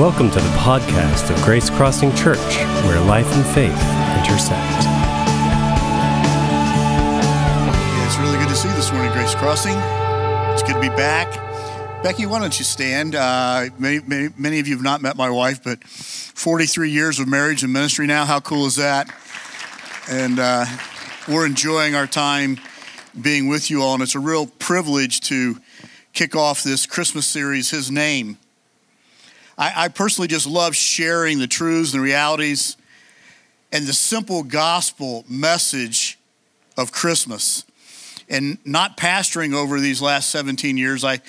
Welcome to the podcast of Grace Crossing Church, where life and faith intersect. Yeah, it's really good to see you this morning, Grace Crossing. It's good to be back. Becky, why don't you stand? Uh, many, many, many of you have not met my wife, but 43 years of marriage and ministry now. How cool is that? And uh, we're enjoying our time being with you all, and it's a real privilege to kick off this Christmas series, His Name. I, I personally just love sharing the truths and realities and the simple gospel message of Christmas. And not pastoring over these last 17 years, I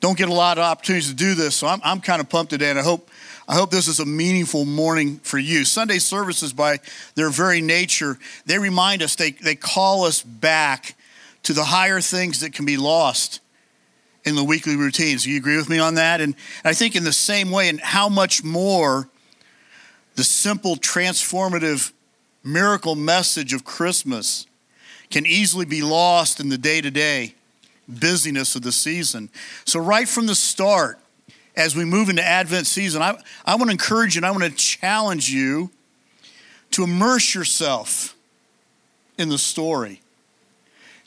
don't get a lot of opportunities to do this, so I'm, I'm kind of pumped today, and I hope, I hope this is a meaningful morning for you. Sunday services, by their very nature, they remind us, they, they call us back to the higher things that can be lost in the weekly routines. Do you agree with me on that? And I think in the same way, and how much more the simple, transformative miracle message of Christmas can easily be lost in the day to day busyness of the season. So, right from the start, as we move into Advent season, I, I want to encourage you and I want to challenge you to immerse yourself in the story.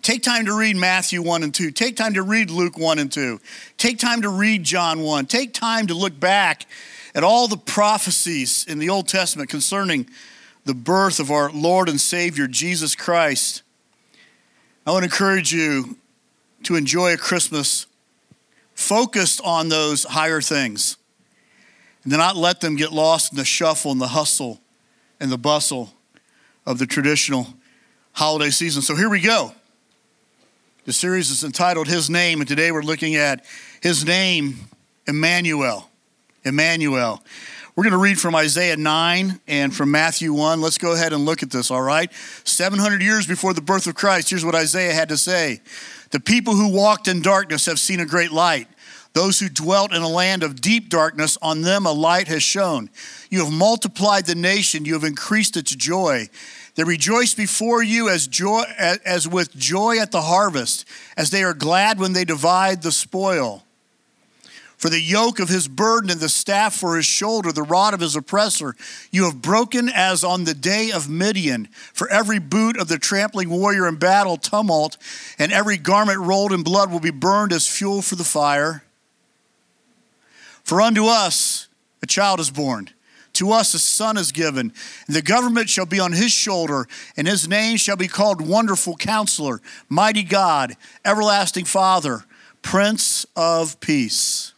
Take time to read Matthew 1 and 2. Take time to read Luke 1 and 2. Take time to read John 1. Take time to look back at all the prophecies in the Old Testament concerning the birth of our Lord and Savior, Jesus Christ. I want to encourage you to enjoy a Christmas focused on those higher things and to not let them get lost in the shuffle and the hustle and the bustle of the traditional holiday season. So here we go. The series is entitled His Name, and today we're looking at His name, Emmanuel. Emmanuel. We're going to read from Isaiah 9 and from Matthew 1. Let's go ahead and look at this, all right? 700 years before the birth of Christ, here's what Isaiah had to say The people who walked in darkness have seen a great light. Those who dwelt in a land of deep darkness, on them a light has shone. You have multiplied the nation, you have increased its joy. They rejoice before you as, joy, as with joy at the harvest, as they are glad when they divide the spoil. For the yoke of his burden and the staff for his shoulder, the rod of his oppressor, you have broken as on the day of Midian. For every boot of the trampling warrior in battle, tumult, and every garment rolled in blood will be burned as fuel for the fire. For unto us a child is born to us a son is given, and the government shall be on his shoulder, and his name shall be called Wonderful Counselor, Mighty God, Everlasting Father, Prince of Peace.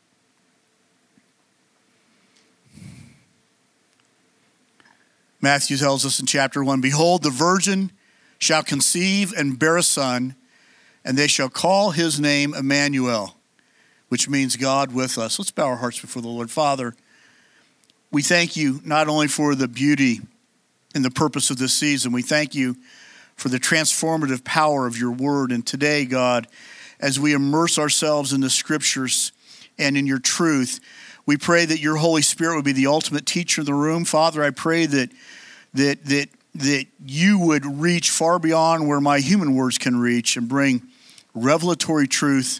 Matthew tells us in chapter 1 Behold, the virgin shall conceive and bear a son, and they shall call his name Emmanuel, which means God with us. Let's bow our hearts before the Lord. Father, we thank you not only for the beauty and the purpose of this season, we thank you for the transformative power of your word. And today, God, as we immerse ourselves in the scriptures and in your truth, we pray that your Holy Spirit would be the ultimate teacher in the room. Father, I pray that that that that you would reach far beyond where my human words can reach and bring revelatory truth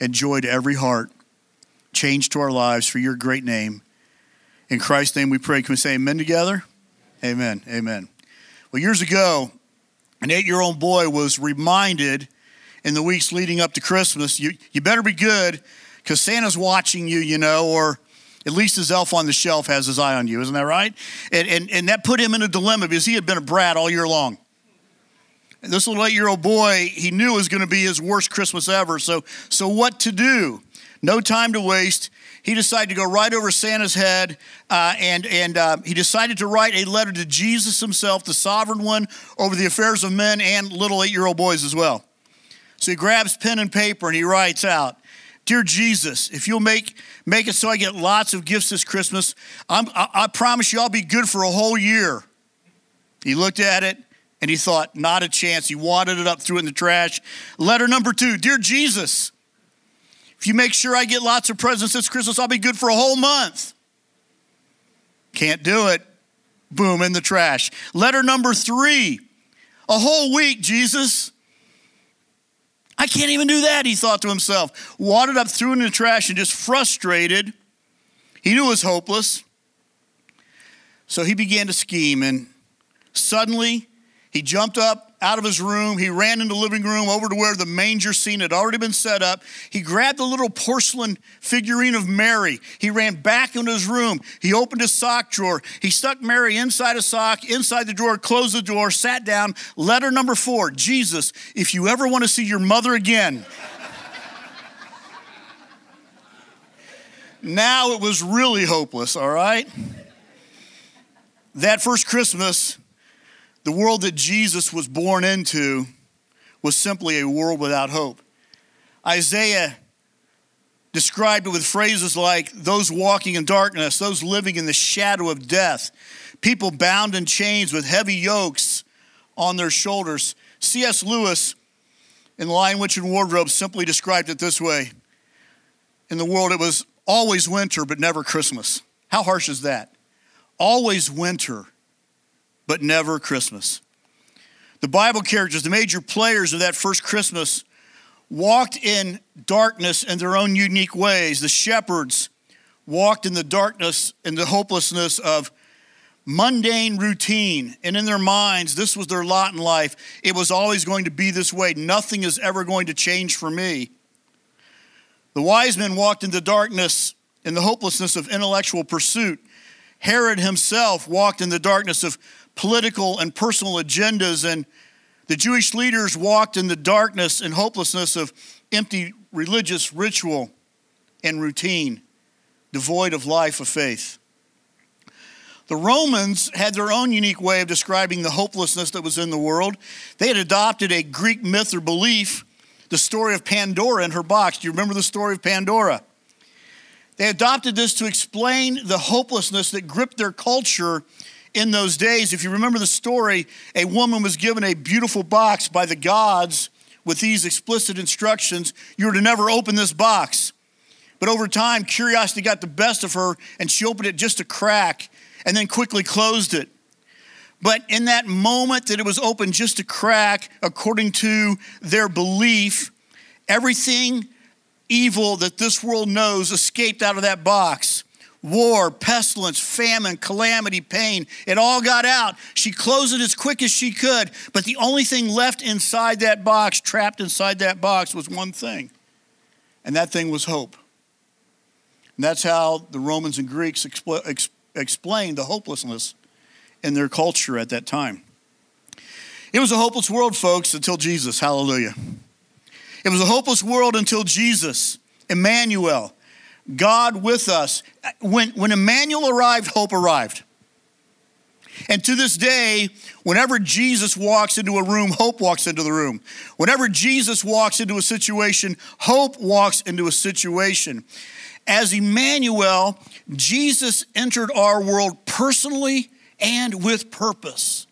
and joy to every heart, change to our lives for your great name. In Christ's name we pray. Can we say amen together? Amen. Amen. Well, years ago, an eight year old boy was reminded in the weeks leading up to Christmas you, you better be good because Santa's watching you, you know, or at least his elf on the shelf has his eye on you. Isn't that right? And, and, and that put him in a dilemma because he had been a brat all year long. And this little eight year old boy, he knew it was going to be his worst Christmas ever. So, so, what to do? No time to waste he decided to go right over Santa's head uh, and, and uh, he decided to write a letter to Jesus himself, the sovereign one over the affairs of men and little eight year old boys as well. So he grabs pen and paper and he writes out, Dear Jesus, if you'll make, make it so I get lots of gifts this Christmas, I, I promise you I'll be good for a whole year. He looked at it and he thought, not a chance. He wadded it up, threw it in the trash. Letter number two Dear Jesus, if you make sure I get lots of presents this Christmas, I'll be good for a whole month. Can't do it. Boom, in the trash. Letter number three a whole week, Jesus. I can't even do that, he thought to himself. Wadded up, threw in the trash, and just frustrated, he He knew it was hopeless. So he began to scheme, and suddenly he jumped up out of his room. He ran into the living room over to where the manger scene had already been set up. He grabbed the little porcelain figurine of Mary. He ran back into his room. He opened his sock drawer. He stuck Mary inside a sock, inside the drawer, closed the door, sat down. Letter number four Jesus, if you ever want to see your mother again, now it was really hopeless, all right? That first Christmas, the world that Jesus was born into was simply a world without hope. Isaiah described it with phrases like those walking in darkness, those living in the shadow of death, people bound in chains with heavy yokes on their shoulders. C.S. Lewis, in Lion, Witch, and Wardrobe, simply described it this way In the world, it was always winter, but never Christmas. How harsh is that? Always winter, but never Christmas. The Bible characters, the major players of that first Christmas, walked in darkness in their own unique ways. The shepherds walked in the darkness and the hopelessness of mundane routine. And in their minds, this was their lot in life. It was always going to be this way. Nothing is ever going to change for me. The wise men walked in the darkness and the hopelessness of intellectual pursuit. Herod himself walked in the darkness of political and personal agendas, and the Jewish leaders walked in the darkness and hopelessness of empty religious ritual and routine, devoid of life of faith. The Romans had their own unique way of describing the hopelessness that was in the world. They had adopted a Greek myth or belief, the story of Pandora and her box. Do you remember the story of Pandora? They adopted this to explain the hopelessness that gripped their culture in those days, if you remember the story, a woman was given a beautiful box by the gods with these explicit instructions you're to never open this box. But over time, curiosity got the best of her, and she opened it just a crack and then quickly closed it. But in that moment that it was open just a crack, according to their belief, everything evil that this world knows escaped out of that box war, pestilence, famine, calamity, pain. It all got out. She closed it as quick as she could, but the only thing left inside that box, trapped inside that box, was one thing, and that thing was hope. And that's how the Romans and Greeks expl- ex- explained the hopelessness in their culture at that time. It was a hopeless world, folks, until Jesus. Hallelujah. It was a hopeless world until Jesus, Emmanuel, God with us. When, when Emmanuel arrived, hope arrived. And to this day, whenever Jesus walks into a room, hope walks into the room. Whenever Jesus walks into a situation, hope walks into a situation. As Emmanuel, Jesus entered our world personally and with purpose.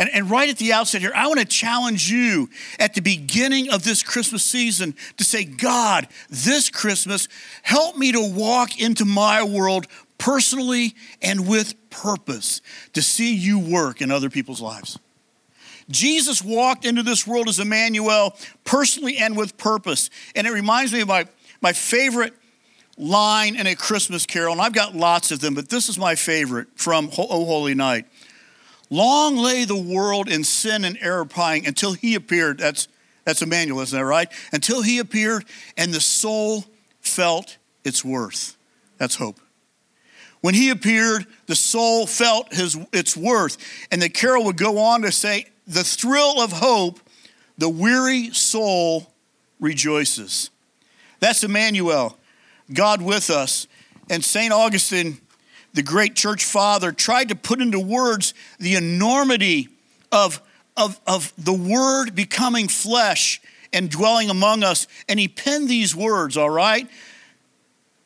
And, and right at the outset here, I want to challenge you at the beginning of this Christmas season to say, God, this Christmas, help me to walk into my world personally and with purpose to see you work in other people's lives. Jesus walked into this world as Emmanuel personally and with purpose. And it reminds me of my, my favorite line in a Christmas carol, and I've got lots of them, but this is my favorite from O oh Holy Night. Long lay the world in sin and error prying until he appeared. That's, that's Emmanuel, isn't that right? Until he appeared and the soul felt its worth. That's hope. When he appeared, the soul felt his, its worth. And the carol would go on to say, The thrill of hope, the weary soul rejoices. That's Emmanuel, God with us. And St. Augustine the great church father, tried to put into words the enormity of, of, of the word becoming flesh and dwelling among us. And he penned these words, all right?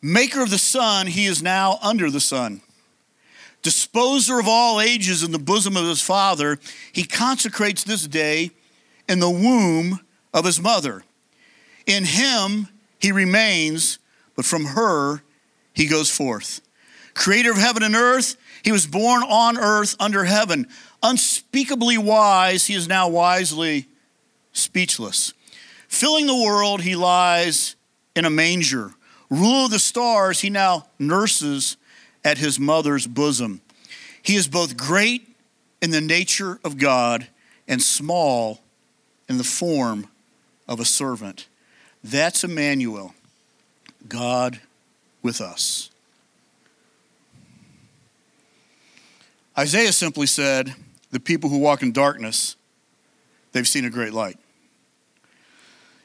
Maker of the sun, he is now under the sun. Disposer of all ages in the bosom of his father, he consecrates this day in the womb of his mother. In him he remains, but from her he goes forth creator of heaven and earth. He was born on earth under heaven. Unspeakably wise, he is now wisely speechless. Filling the world, he lies in a manger. ruler of the stars, he now nurses at his mother's bosom. He is both great in the nature of God and small in the form of a servant. That's Emmanuel, God with us. Isaiah simply said, The people who walk in darkness, they've seen a great light.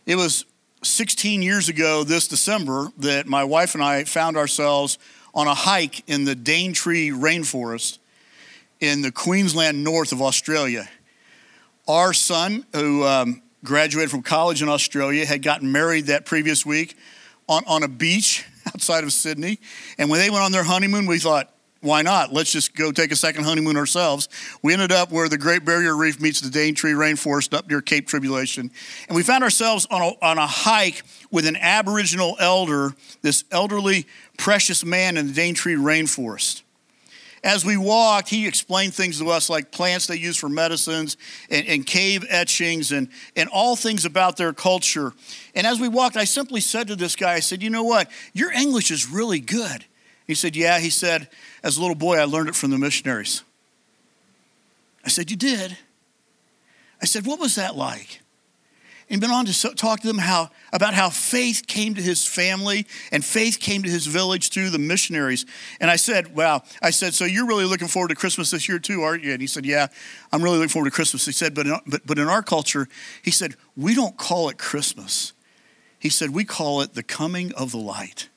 It was 16 years ago this December that my wife and I found ourselves on a hike in the Daintree rainforest in the Queensland north of Australia. Our son, who um, graduated from college in Australia, had gotten married that previous week on, on a beach outside of Sydney. And when they went on their honeymoon, we thought, why not? Let's just go take a second honeymoon ourselves. We ended up where the Great Barrier Reef meets the Daintree Rainforest up near Cape Tribulation. And we found ourselves on a, on a hike with an Aboriginal elder, this elderly, precious man in the Daintree Rainforest. As we walked, he explained things to us like plants they use for medicines and, and cave etchings and, and all things about their culture. And as we walked, I simply said to this guy, I said, You know what? Your English is really good. He said, Yeah. He said, As a little boy, I learned it from the missionaries. I said, You did? I said, What was that like? and went on to talk to them how, about how faith came to his family and faith came to his village through the missionaries. And I said, Wow. I said, So you're really looking forward to Christmas this year too, aren't you? And he said, Yeah, I'm really looking forward to Christmas. He said, But in, but, but in our culture, he said, We don't call it Christmas. He said, We call it the coming of the light.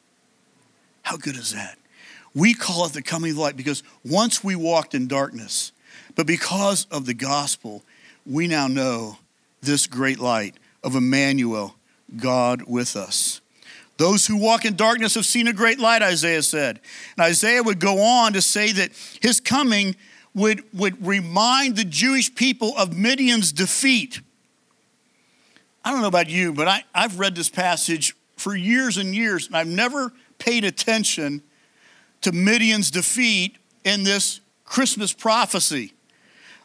How good is that? We call it the coming of light because once we walked in darkness, but because of the gospel, we now know this great light of Emmanuel, God with us. Those who walk in darkness have seen a great light, Isaiah said. And Isaiah would go on to say that his coming would, would remind the Jewish people of Midian's defeat. I don't know about you, but I, I've read this passage for years and years, and I've never paid attention to Midian's defeat in this Christmas prophecy.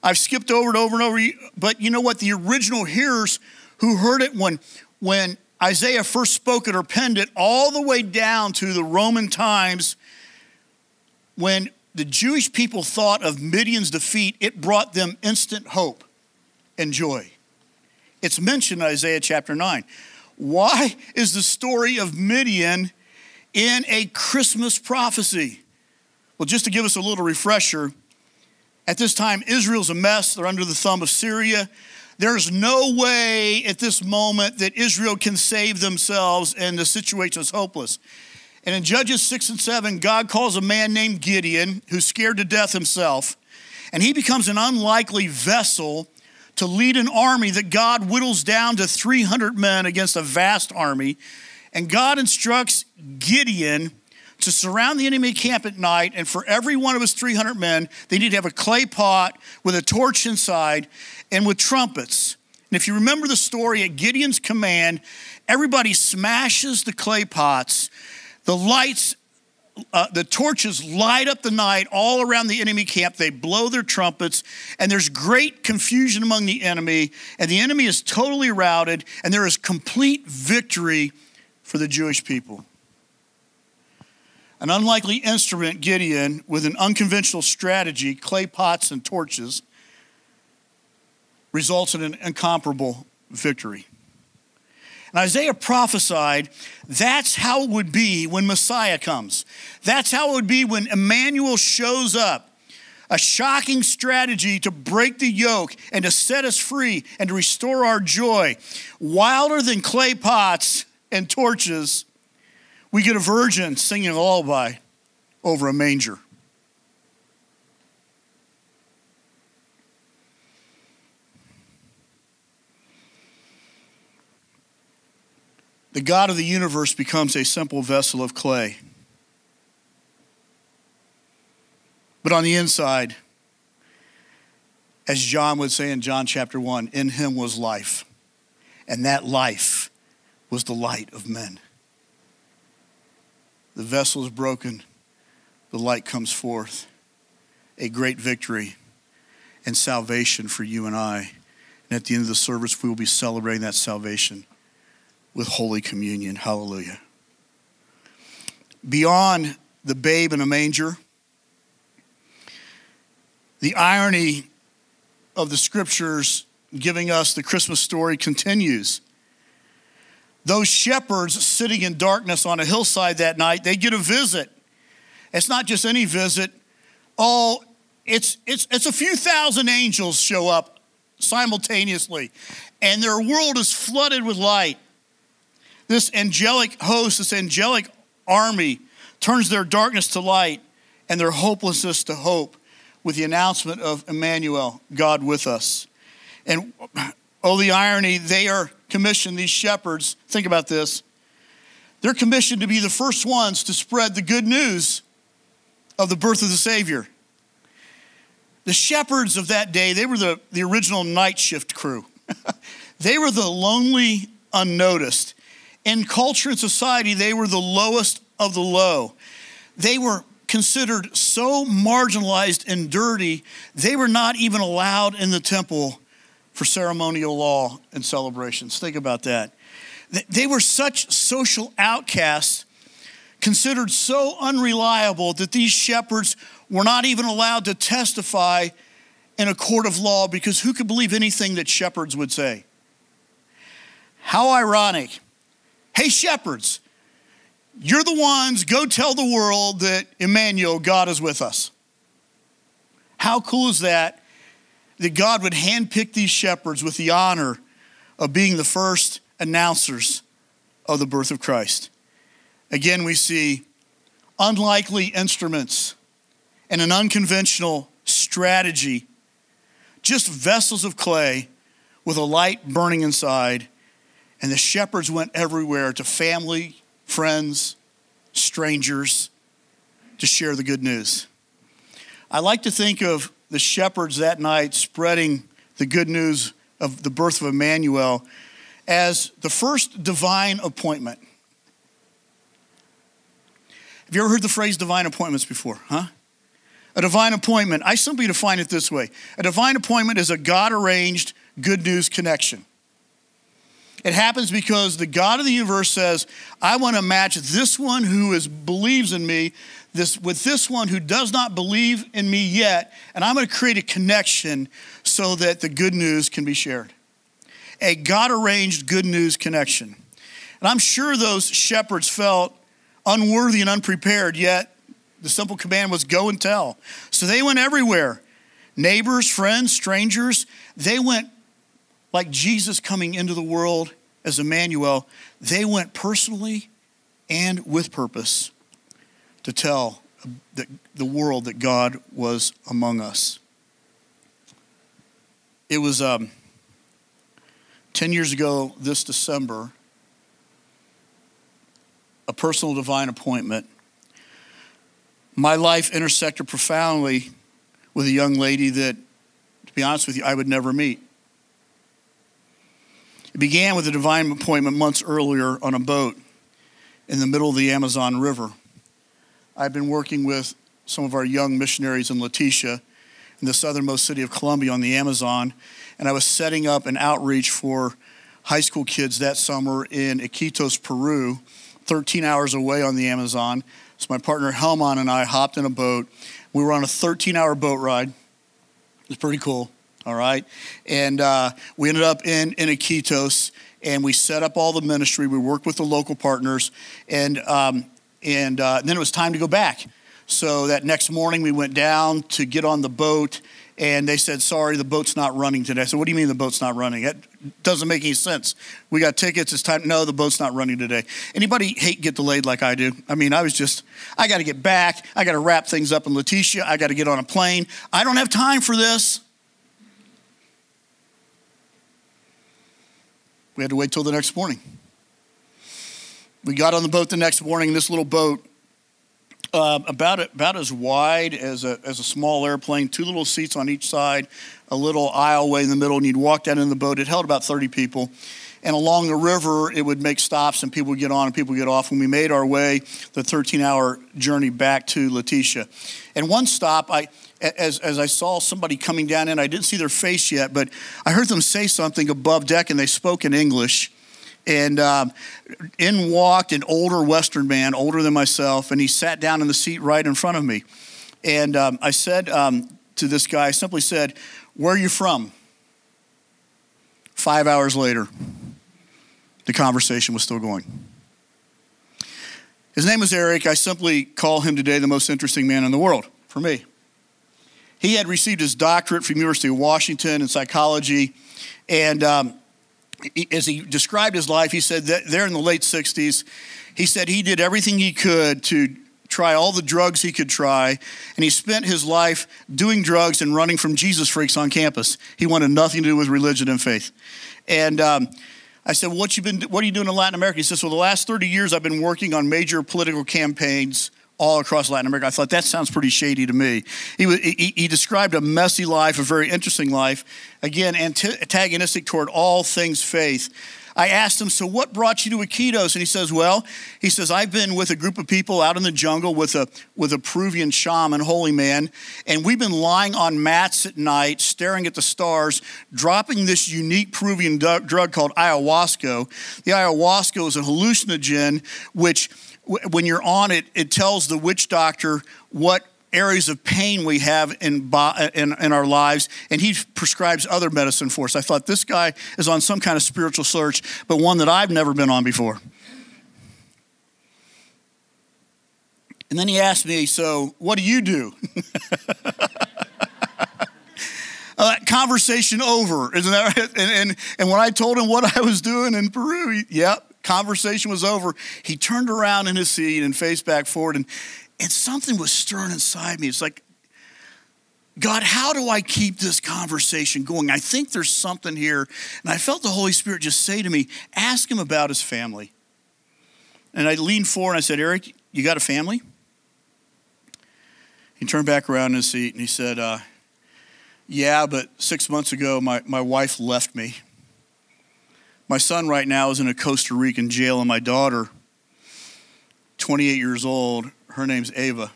I've skipped over it over and over, but you know what? The original hearers who heard it when, when Isaiah first spoke it or penned it, all the way down to the Roman times when the Jewish people thought of Midian's defeat, it brought them instant hope and joy. It's mentioned in Isaiah chapter 9. Why is the story of Midian in a Christmas prophecy? Well, just to give us a little refresher, at this time, Israel's a mess. They're under the thumb of Syria. There's no way at this moment that Israel can save themselves, and the situation is hopeless. And in Judges 6 and 7, God calls a man named Gideon, who's scared to death himself, and he becomes an unlikely vessel to lead an army that God whittles down to 300 men against a vast army. And God instructs Gideon to surround the enemy camp at night, and for every one of his 300 men, they need to have a clay pot with a torch inside, and with trumpets. And if you remember the story, at Gideon's command, everybody smashes the clay pots. The lights, uh, the torches light up the night all around the enemy camp. They blow their trumpets, and there's great confusion among the enemy. And the enemy is totally routed, and there is complete victory for the Jewish people. An unlikely instrument, Gideon, with an unconventional strategy, clay pots and torches, results in an incomparable victory. And Isaiah prophesied that's how it would be when Messiah comes. That's how it would be when Emmanuel shows up. A shocking strategy to break the yoke and to set us free and to restore our joy. Wilder than clay pots and torches, we get a virgin singing a lullaby over a manger. the God of the universe becomes a simple vessel of clay. But on the inside, as John would say in John chapter 1, in him was life, and that life was the light of men. The vessel is broken, the light comes forth, a great victory and salvation for you and I. And at the end of the service, we will be celebrating that salvation with Holy Communion. Hallelujah. beyond the babe in a manger. The irony of the scriptures giving us the Christmas story continues. Those shepherds sitting in darkness on a hillside that night, they get a visit. It's not just any visit. Oh, it's, it's, it's a few thousand angels show up simultaneously, and their world is flooded with light. This angelic host, this angelic army, turns their darkness to light and their hopelessness to hope with the announcement of Emmanuel, God with us. And oh, the irony, they are commissioned, these shepherds, think about this. They're commissioned to be the first ones to spread the good news of the birth of the Savior. The shepherds of that day, they were the, the original night shift crew. they were the lonely, unnoticed. In culture and society, they were the lowest of the low. They were considered so marginalized and dirty, they were not even allowed in the temple for ceremonial law and celebrations. Think about that. They were such social outcasts, considered so unreliable that these shepherds were not even allowed to testify in a court of law because who could believe anything that shepherds would say? How ironic. Hey, shepherds, you're the ones, go tell the world that Emmanuel, God is with us. How cool is that? That God would handpick these shepherds with the honor of being the first announcers of the birth of Christ. Again, we see unlikely instruments and an unconventional strategy, just vessels of clay with a light burning inside. And the shepherds went everywhere to family, friends, strangers to share the good news. I like to think of the shepherds that night spreading the good news of the birth of Emmanuel as the first divine appointment. Have you ever heard the phrase divine appointments before? Huh? A divine appointment, I simply define it this way a divine appointment is a God arranged good news connection. It happens because the God of the universe says, I want to match this one who is, believes in me this, with this one who does not believe in me yet, and I'm going to create a connection so that the good news can be shared. A God arranged good news connection. And I'm sure those shepherds felt unworthy and unprepared, yet the simple command was go and tell. So they went everywhere neighbors, friends, strangers. They went like Jesus coming into the world as Emmanuel. They went personally and with purpose to tell the, world that God was among us. It was um, 10 years ago this December, a personal divine appointment my life intersected profoundly with a young lady that, to be honest with you, I would never meet. It began with a divine appointment months earlier on a boat in the middle of the Amazon River. I've been working with some of our young missionaries in Leticia, in the southernmost city of Colombia on the Amazon, and I was setting up an outreach for high school kids that summer in Iquitos, Peru, 13 hours away on the Amazon. So my partner Helman and I hopped in a boat. We were on a 13 hour boat ride. It was pretty cool, all right? And uh, we ended up in, in Iquitos and we set up all the ministry. We worked with the local partners and, um, and, uh, then it was time to go back. So that next morning we went down to get on the boat and they said, sorry, the boat's not running today. I said, what do you mean the boat's not running? That doesn't make any sense. We got tickets. It's time. No, the boat's not running today. Anybody hate get delayed like I do? I mean, I was just, I got to get back. I got to wrap things up in Leticia. I got to get on a plane. I don't have time for this. We had to wait till the next morning. We got on the boat the next morning, this little boat uh, about about as wide as a as a small airplane, two little seats on each side, a little aisleway in the middle, and you'd walk down in the boat. It held about 30 people. And along the river, it would make stops and people would get on and people would get off. When we made our way, the 13 hour journey back to Leticia. And one stop, I, as, as I saw somebody coming down in, I didn't see their face yet, but I heard them say something above deck and they spoke in English. And um, in walked an older Western man, older than myself, and he sat down in the seat right in front of me. And um, I said um, to this guy, I simply said, Where are you from? Five hours later, the conversation was still going. His name was Eric. I simply call him today the most interesting man in the world for me. He had received his doctorate from University of Washington in psychology, and um, as he described his life, he said that there in the late 60s, he said he did everything he could to try all the drugs he could try, and he spent his life doing drugs and running from Jesus freaks on campus. He wanted nothing to do with religion and faith. And um, I said, well, what, you been, what are you doing in Latin America? He says, well, the last 30 years I've been working on major political campaigns all across Latin America. I thought that sounds pretty shady to me. He, he, he described a messy life, a very interesting life, again, antagonistic toward all things faith. I asked him, So what brought you to Iquitos? And he says, Well, he says, I've been with a group of people out in the jungle with a, with a Peruvian shaman, holy man, and we've been lying on mats at night, staring at the stars, dropping this unique Peruvian drug called ayahuasca. The ayahuasca is a hallucinogen which when you're on it, it tells the witch doctor what areas of pain we have in, in, in, our lives, and he prescribes other medicine for us. I thought this guy is on some kind of spiritual search, but one that I've never been on before. And then he asked me, So, what do you do? uh, conversation over, isn't that right? And, and, and when I told him what I was doing in Peru, he, yep, conversation was over. He turned around in his seat and faced back forward, and, and something was stirring inside me. It's like, God, how do I keep this conversation going? I think there's something here. And I felt the Holy Spirit just say to me, ask him about his family. And I leaned forward and I said, Eric, you got a family? He turned back around in his seat and he said, uh, Yeah, but six months ago, my, my wife left me. My son right now is in a Costa Rican jail, and my daughter, 28 years old, her name's Ava.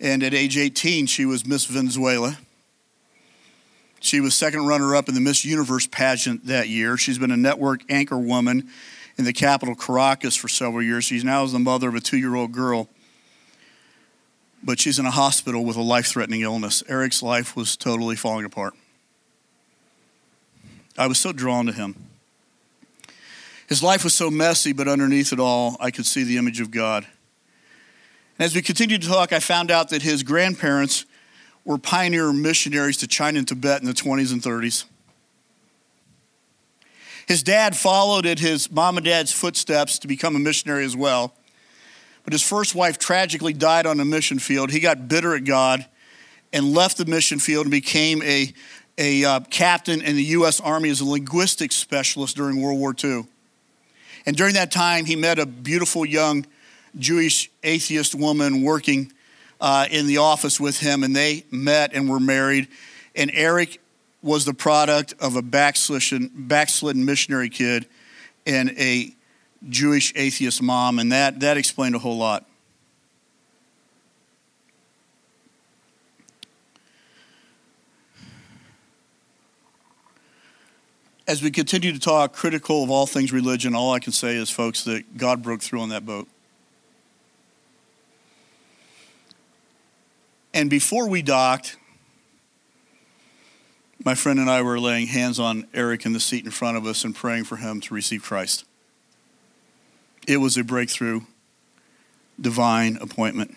And at age 18, she was Miss Venezuela. She was second runner up in the Miss Universe pageant that year. She's been a network anchor woman in the capital, Caracas, for several years. She's now the mother of a two year old girl. But she's in a hospital with a life threatening illness. Eric's life was totally falling apart. I was so drawn to him. His life was so messy, but underneath it all, I could see the image of God. And as we continued to talk, I found out that his grandparents were pioneer missionaries to China and Tibet in the 20s and 30s. His dad followed in his mom and dad's footsteps to become a missionary as well. But his first wife tragically died on a mission field. He got bitter at God and left the mission field and became a, a uh, captain in the U.S. Army as a linguistics specialist during World War II. And during that time, he met a beautiful young Jewish atheist woman working uh, in the office with him, and they met and were married. And Eric was the product of a backslidden, backslidden missionary kid and a Jewish atheist mom, and that, that explained a whole lot. As we continue to talk critical of all things religion, all I can say is, folks, that God broke through on that boat. And before we docked, my friend and I were laying hands on Eric in the seat in front of us and praying for him to receive Christ. It was a breakthrough, divine appointment.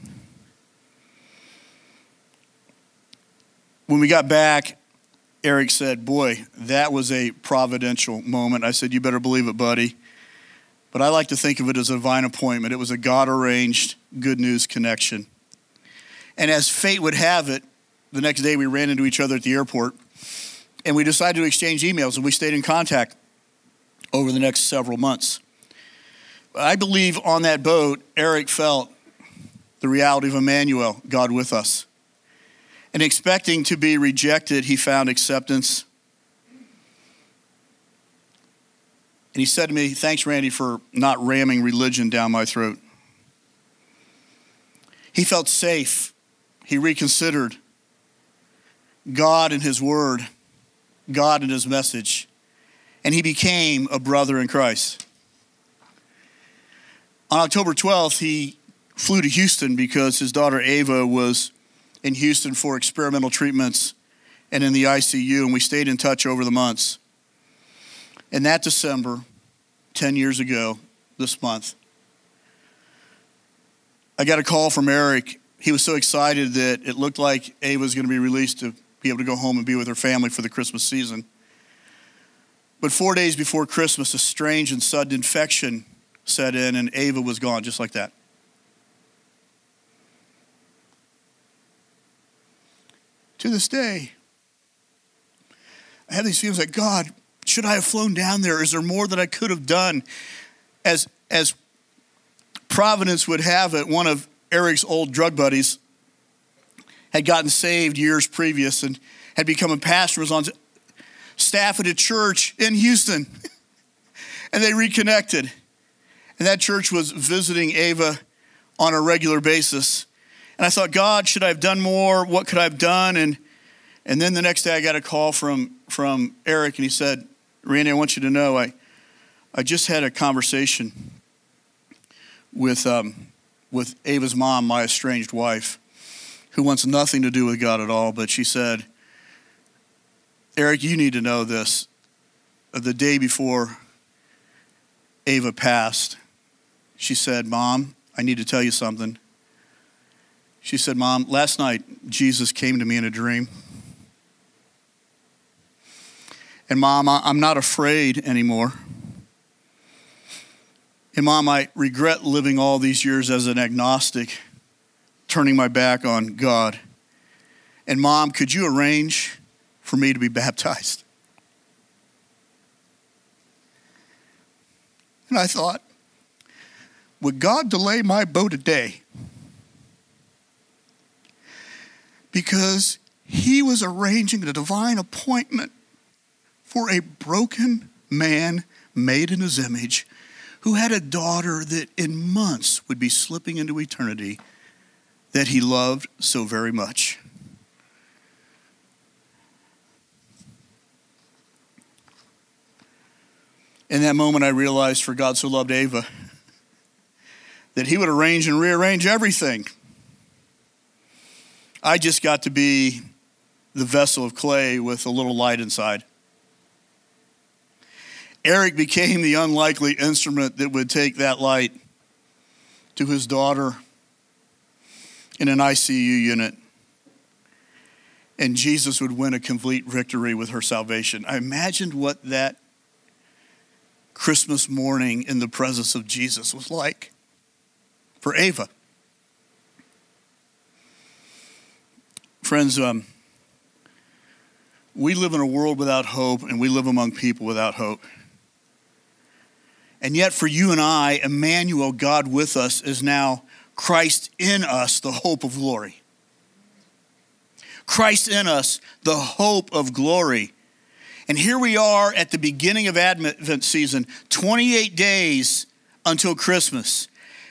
When we got back, Eric said, Boy, that was a providential moment. I said, You better believe it, buddy. But I like to think of it as a divine appointment. It was a God arranged good news connection. And as fate would have it, the next day we ran into each other at the airport and we decided to exchange emails and we stayed in contact over the next several months. I believe on that boat, Eric felt the reality of Emmanuel, God with us. And expecting to be rejected, he found acceptance. And he said to me, Thanks, Randy, for not ramming religion down my throat. He felt safe. He reconsidered God and His Word, God and His message. and he became a brother in Christ. On October 12th, he flew to Houston because his daughter Ava was in Houston for experimental treatments and in the ICU, and we stayed in touch over the months. And that December, 10 years ago, this month, I got a call from Eric. He was so excited that it looked like Ava was going to be released to be able to go home and be with her family for the Christmas season. But four days before Christmas, a strange and sudden infection set in, and Ava was gone just like that. To this day, I have these feelings like, God, should I have flown down there? Is there more that I could have done? As, as Providence would have it, one of Eric's old drug buddies had gotten saved years previous and had become a pastor, was on staff at a church in Houston. and they reconnected. And that church was visiting Ava on a regular basis. And I thought, God, should I have done more? What could I have done? And, and then the next day I got a call from, from Eric, and he said, Randy, I want you to know I, I just had a conversation with, um, with Ava's mom, my estranged wife, who wants nothing to do with God at all. But she said, Eric, you need to know this. The day before Ava passed, she said, Mom, I need to tell you something. She said, Mom, last night Jesus came to me in a dream. And Mom, I'm not afraid anymore. And Mom, I regret living all these years as an agnostic, turning my back on God. And Mom, could you arrange for me to be baptized? And I thought, would God delay my boat a day? Because he was arranging a divine appointment for a broken man made in his image who had a daughter that in months would be slipping into eternity that he loved so very much. In that moment, I realized for God so loved Ava that he would arrange and rearrange everything. I just got to be the vessel of clay with a little light inside. Eric became the unlikely instrument that would take that light to his daughter in an ICU unit. And Jesus would win a complete victory with her salvation. I imagined what that Christmas morning in the presence of Jesus was like for Ava. Friends, um, we live in a world without hope, and we live among people without hope. And yet, for you and I, Emmanuel, God with us, is now Christ in us, the hope of glory. Christ in us, the hope of glory. And here we are at the beginning of Advent season, 28 days until Christmas.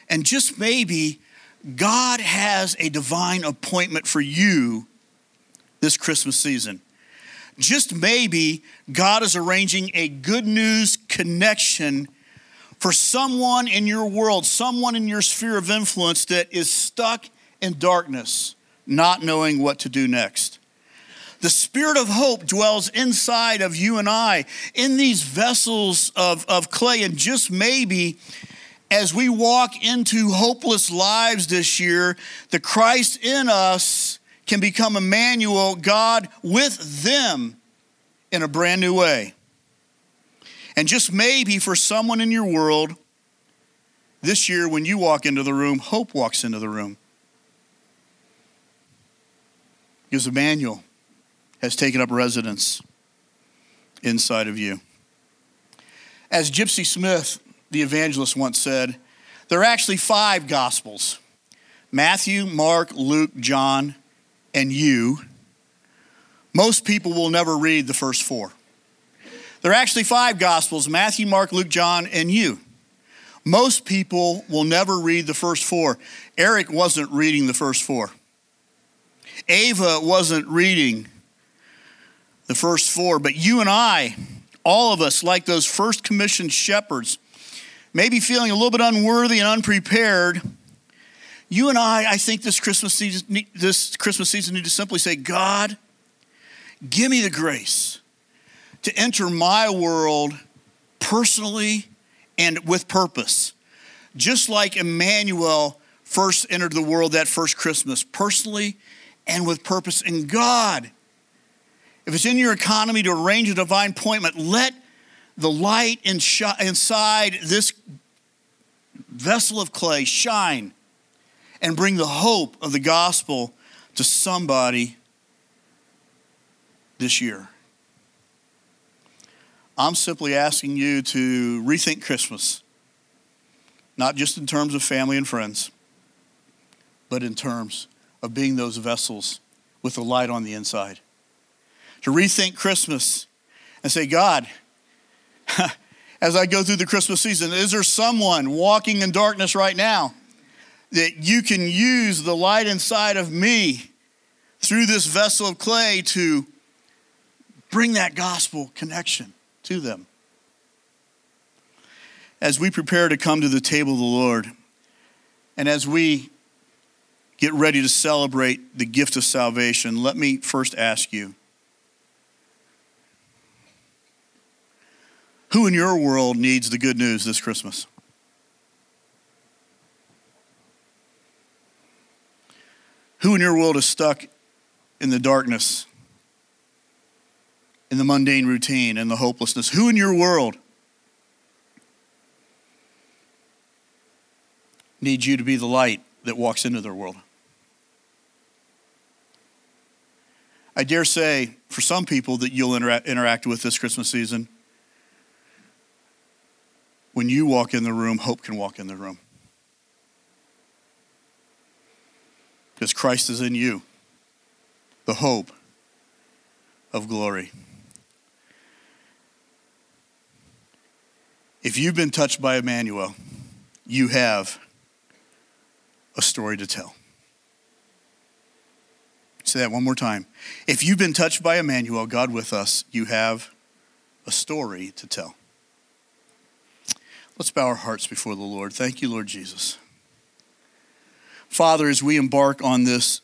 And just maybe God has a divine appointment for you this Christmas season. Just maybe God is arranging a good news connection for someone in your world, someone in your sphere of influence that is stuck in darkness, not knowing what to do next. The spirit of hope dwells inside of you and I in these vessels of, of clay. And just maybe as we walk into hopeless lives this year, the Christ in us can become Emmanuel, God with them in a brand new way. And just maybe for someone in your world, this year when you walk into the room, hope walks into the room. Because Emmanuel has taken up residence inside of you. As Gypsy Smith, the evangelist, once said, there are actually five gospels Matthew, Mark, Luke, John, and you. Most people will never read the first four. There are actually five Gospels Matthew, Mark, Luke, John, and you. Most people will never read the first four. Eric wasn't reading the first four. Ava wasn't reading the first four, but you and I all of us, like those first commissioned shepherds, maybe feeling a little bit unworthy and unprepared, you and I, I think this Christmas season, this Christmas season need to simply say, God, give me the grace to enter my world personally and with purpose. Just like Immanuel first entered the world that first Christmas, personally and with purpose. And God, if it's in your economy to arrange a divine appointment, let the light inside this vessel of clay shine and bring the hope of the gospel to somebody this year. I'm simply asking you to rethink Christmas, not just in terms of family and friends, but in terms of being those vessels with the light on the inside. To rethink Christmas and say, God, as I go through the Christmas season, is there someone walking in darkness right now that you can use the light inside of me through this vessel of clay to bring that gospel connection to them? As we prepare to come to the table of the Lord, and as we get ready to celebrate the gift of salvation, let me first ask you who in your world needs the good news this Christmas? Who in your world is stuck in the darkness, in the mundane routine, in the hopelessness? Who in your world needs you to be the light that walks into their world? I dare say, for some people that you'll intera- interact with this Christmas season, when you walk in the room, hope can walk in the room. Because Christ is in you, the hope of glory. If you've been touched by Immanuel, you have a story to tell. Say that one more time. If you've been touched by Immanuel, God with us, you have a story to tell. Let's bow our hearts before the Lord. Thank you, Lord Jesus. Father, as we embark on this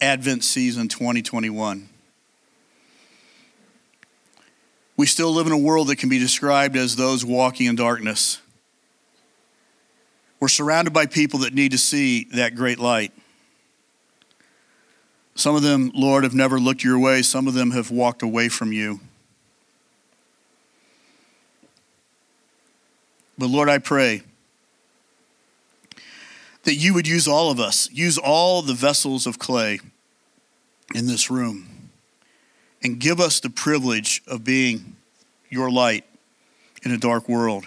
Advent season 2021, we still live in a world that can be described as those walking in darkness. We're surrounded by people that need to see that great light. Some of them, Lord, have never looked your way. Some of them have walked away from you. But Lord, I pray that you would use all of us, use all the vessels of clay in this room, and give us the privilege of being your light in a dark world.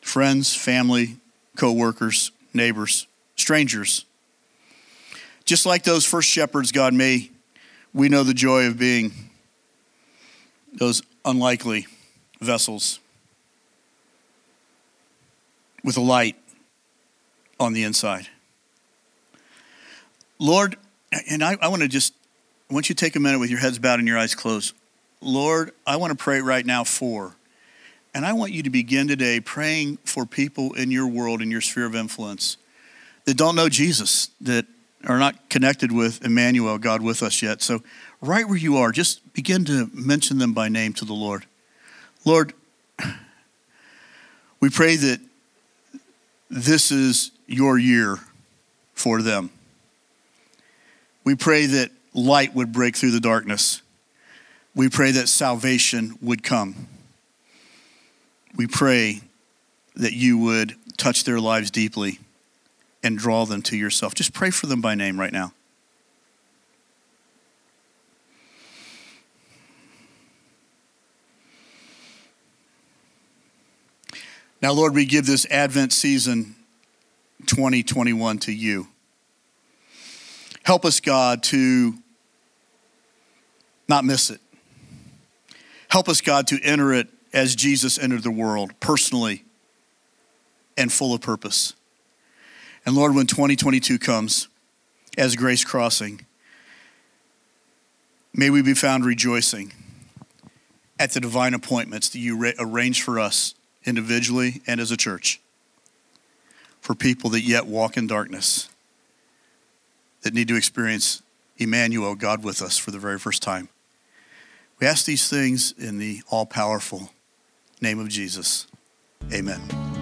Friends, family, co workers, neighbors, strangers just like those first shepherds, God, may we know the joy of being those unlikely vessels with a light on the inside. Lord, and I, I want to just, I want you to take a minute with your heads bowed and your eyes closed. Lord, I want to pray right now for, and I want you to begin today praying for people in your world, in your sphere of influence, that don't know Jesus, that are not connected with Immanuel, God with us yet. So, right where you are, just begin to mention them by name to the Lord. Lord, we pray that this is your year for them. We pray that light would break through the darkness. We pray that salvation would come. We pray that you would touch their lives deeply and draw them to yourself. Just pray for them by name right now. Now, Lord, we give this Advent season 2021 to you. Help us, God, to not miss it. Help us, God, to enter it as Jesus entered the world, personally and full of purpose. And Lord, when 2022 comes as Grace Crossing, may we be found rejoicing at the divine appointments that you ra- arrange for us individually and as a church for people that yet walk in darkness, that need to experience Immanuel, God with us, for the very first time. We ask these things in the all powerful name of Jesus. Amen.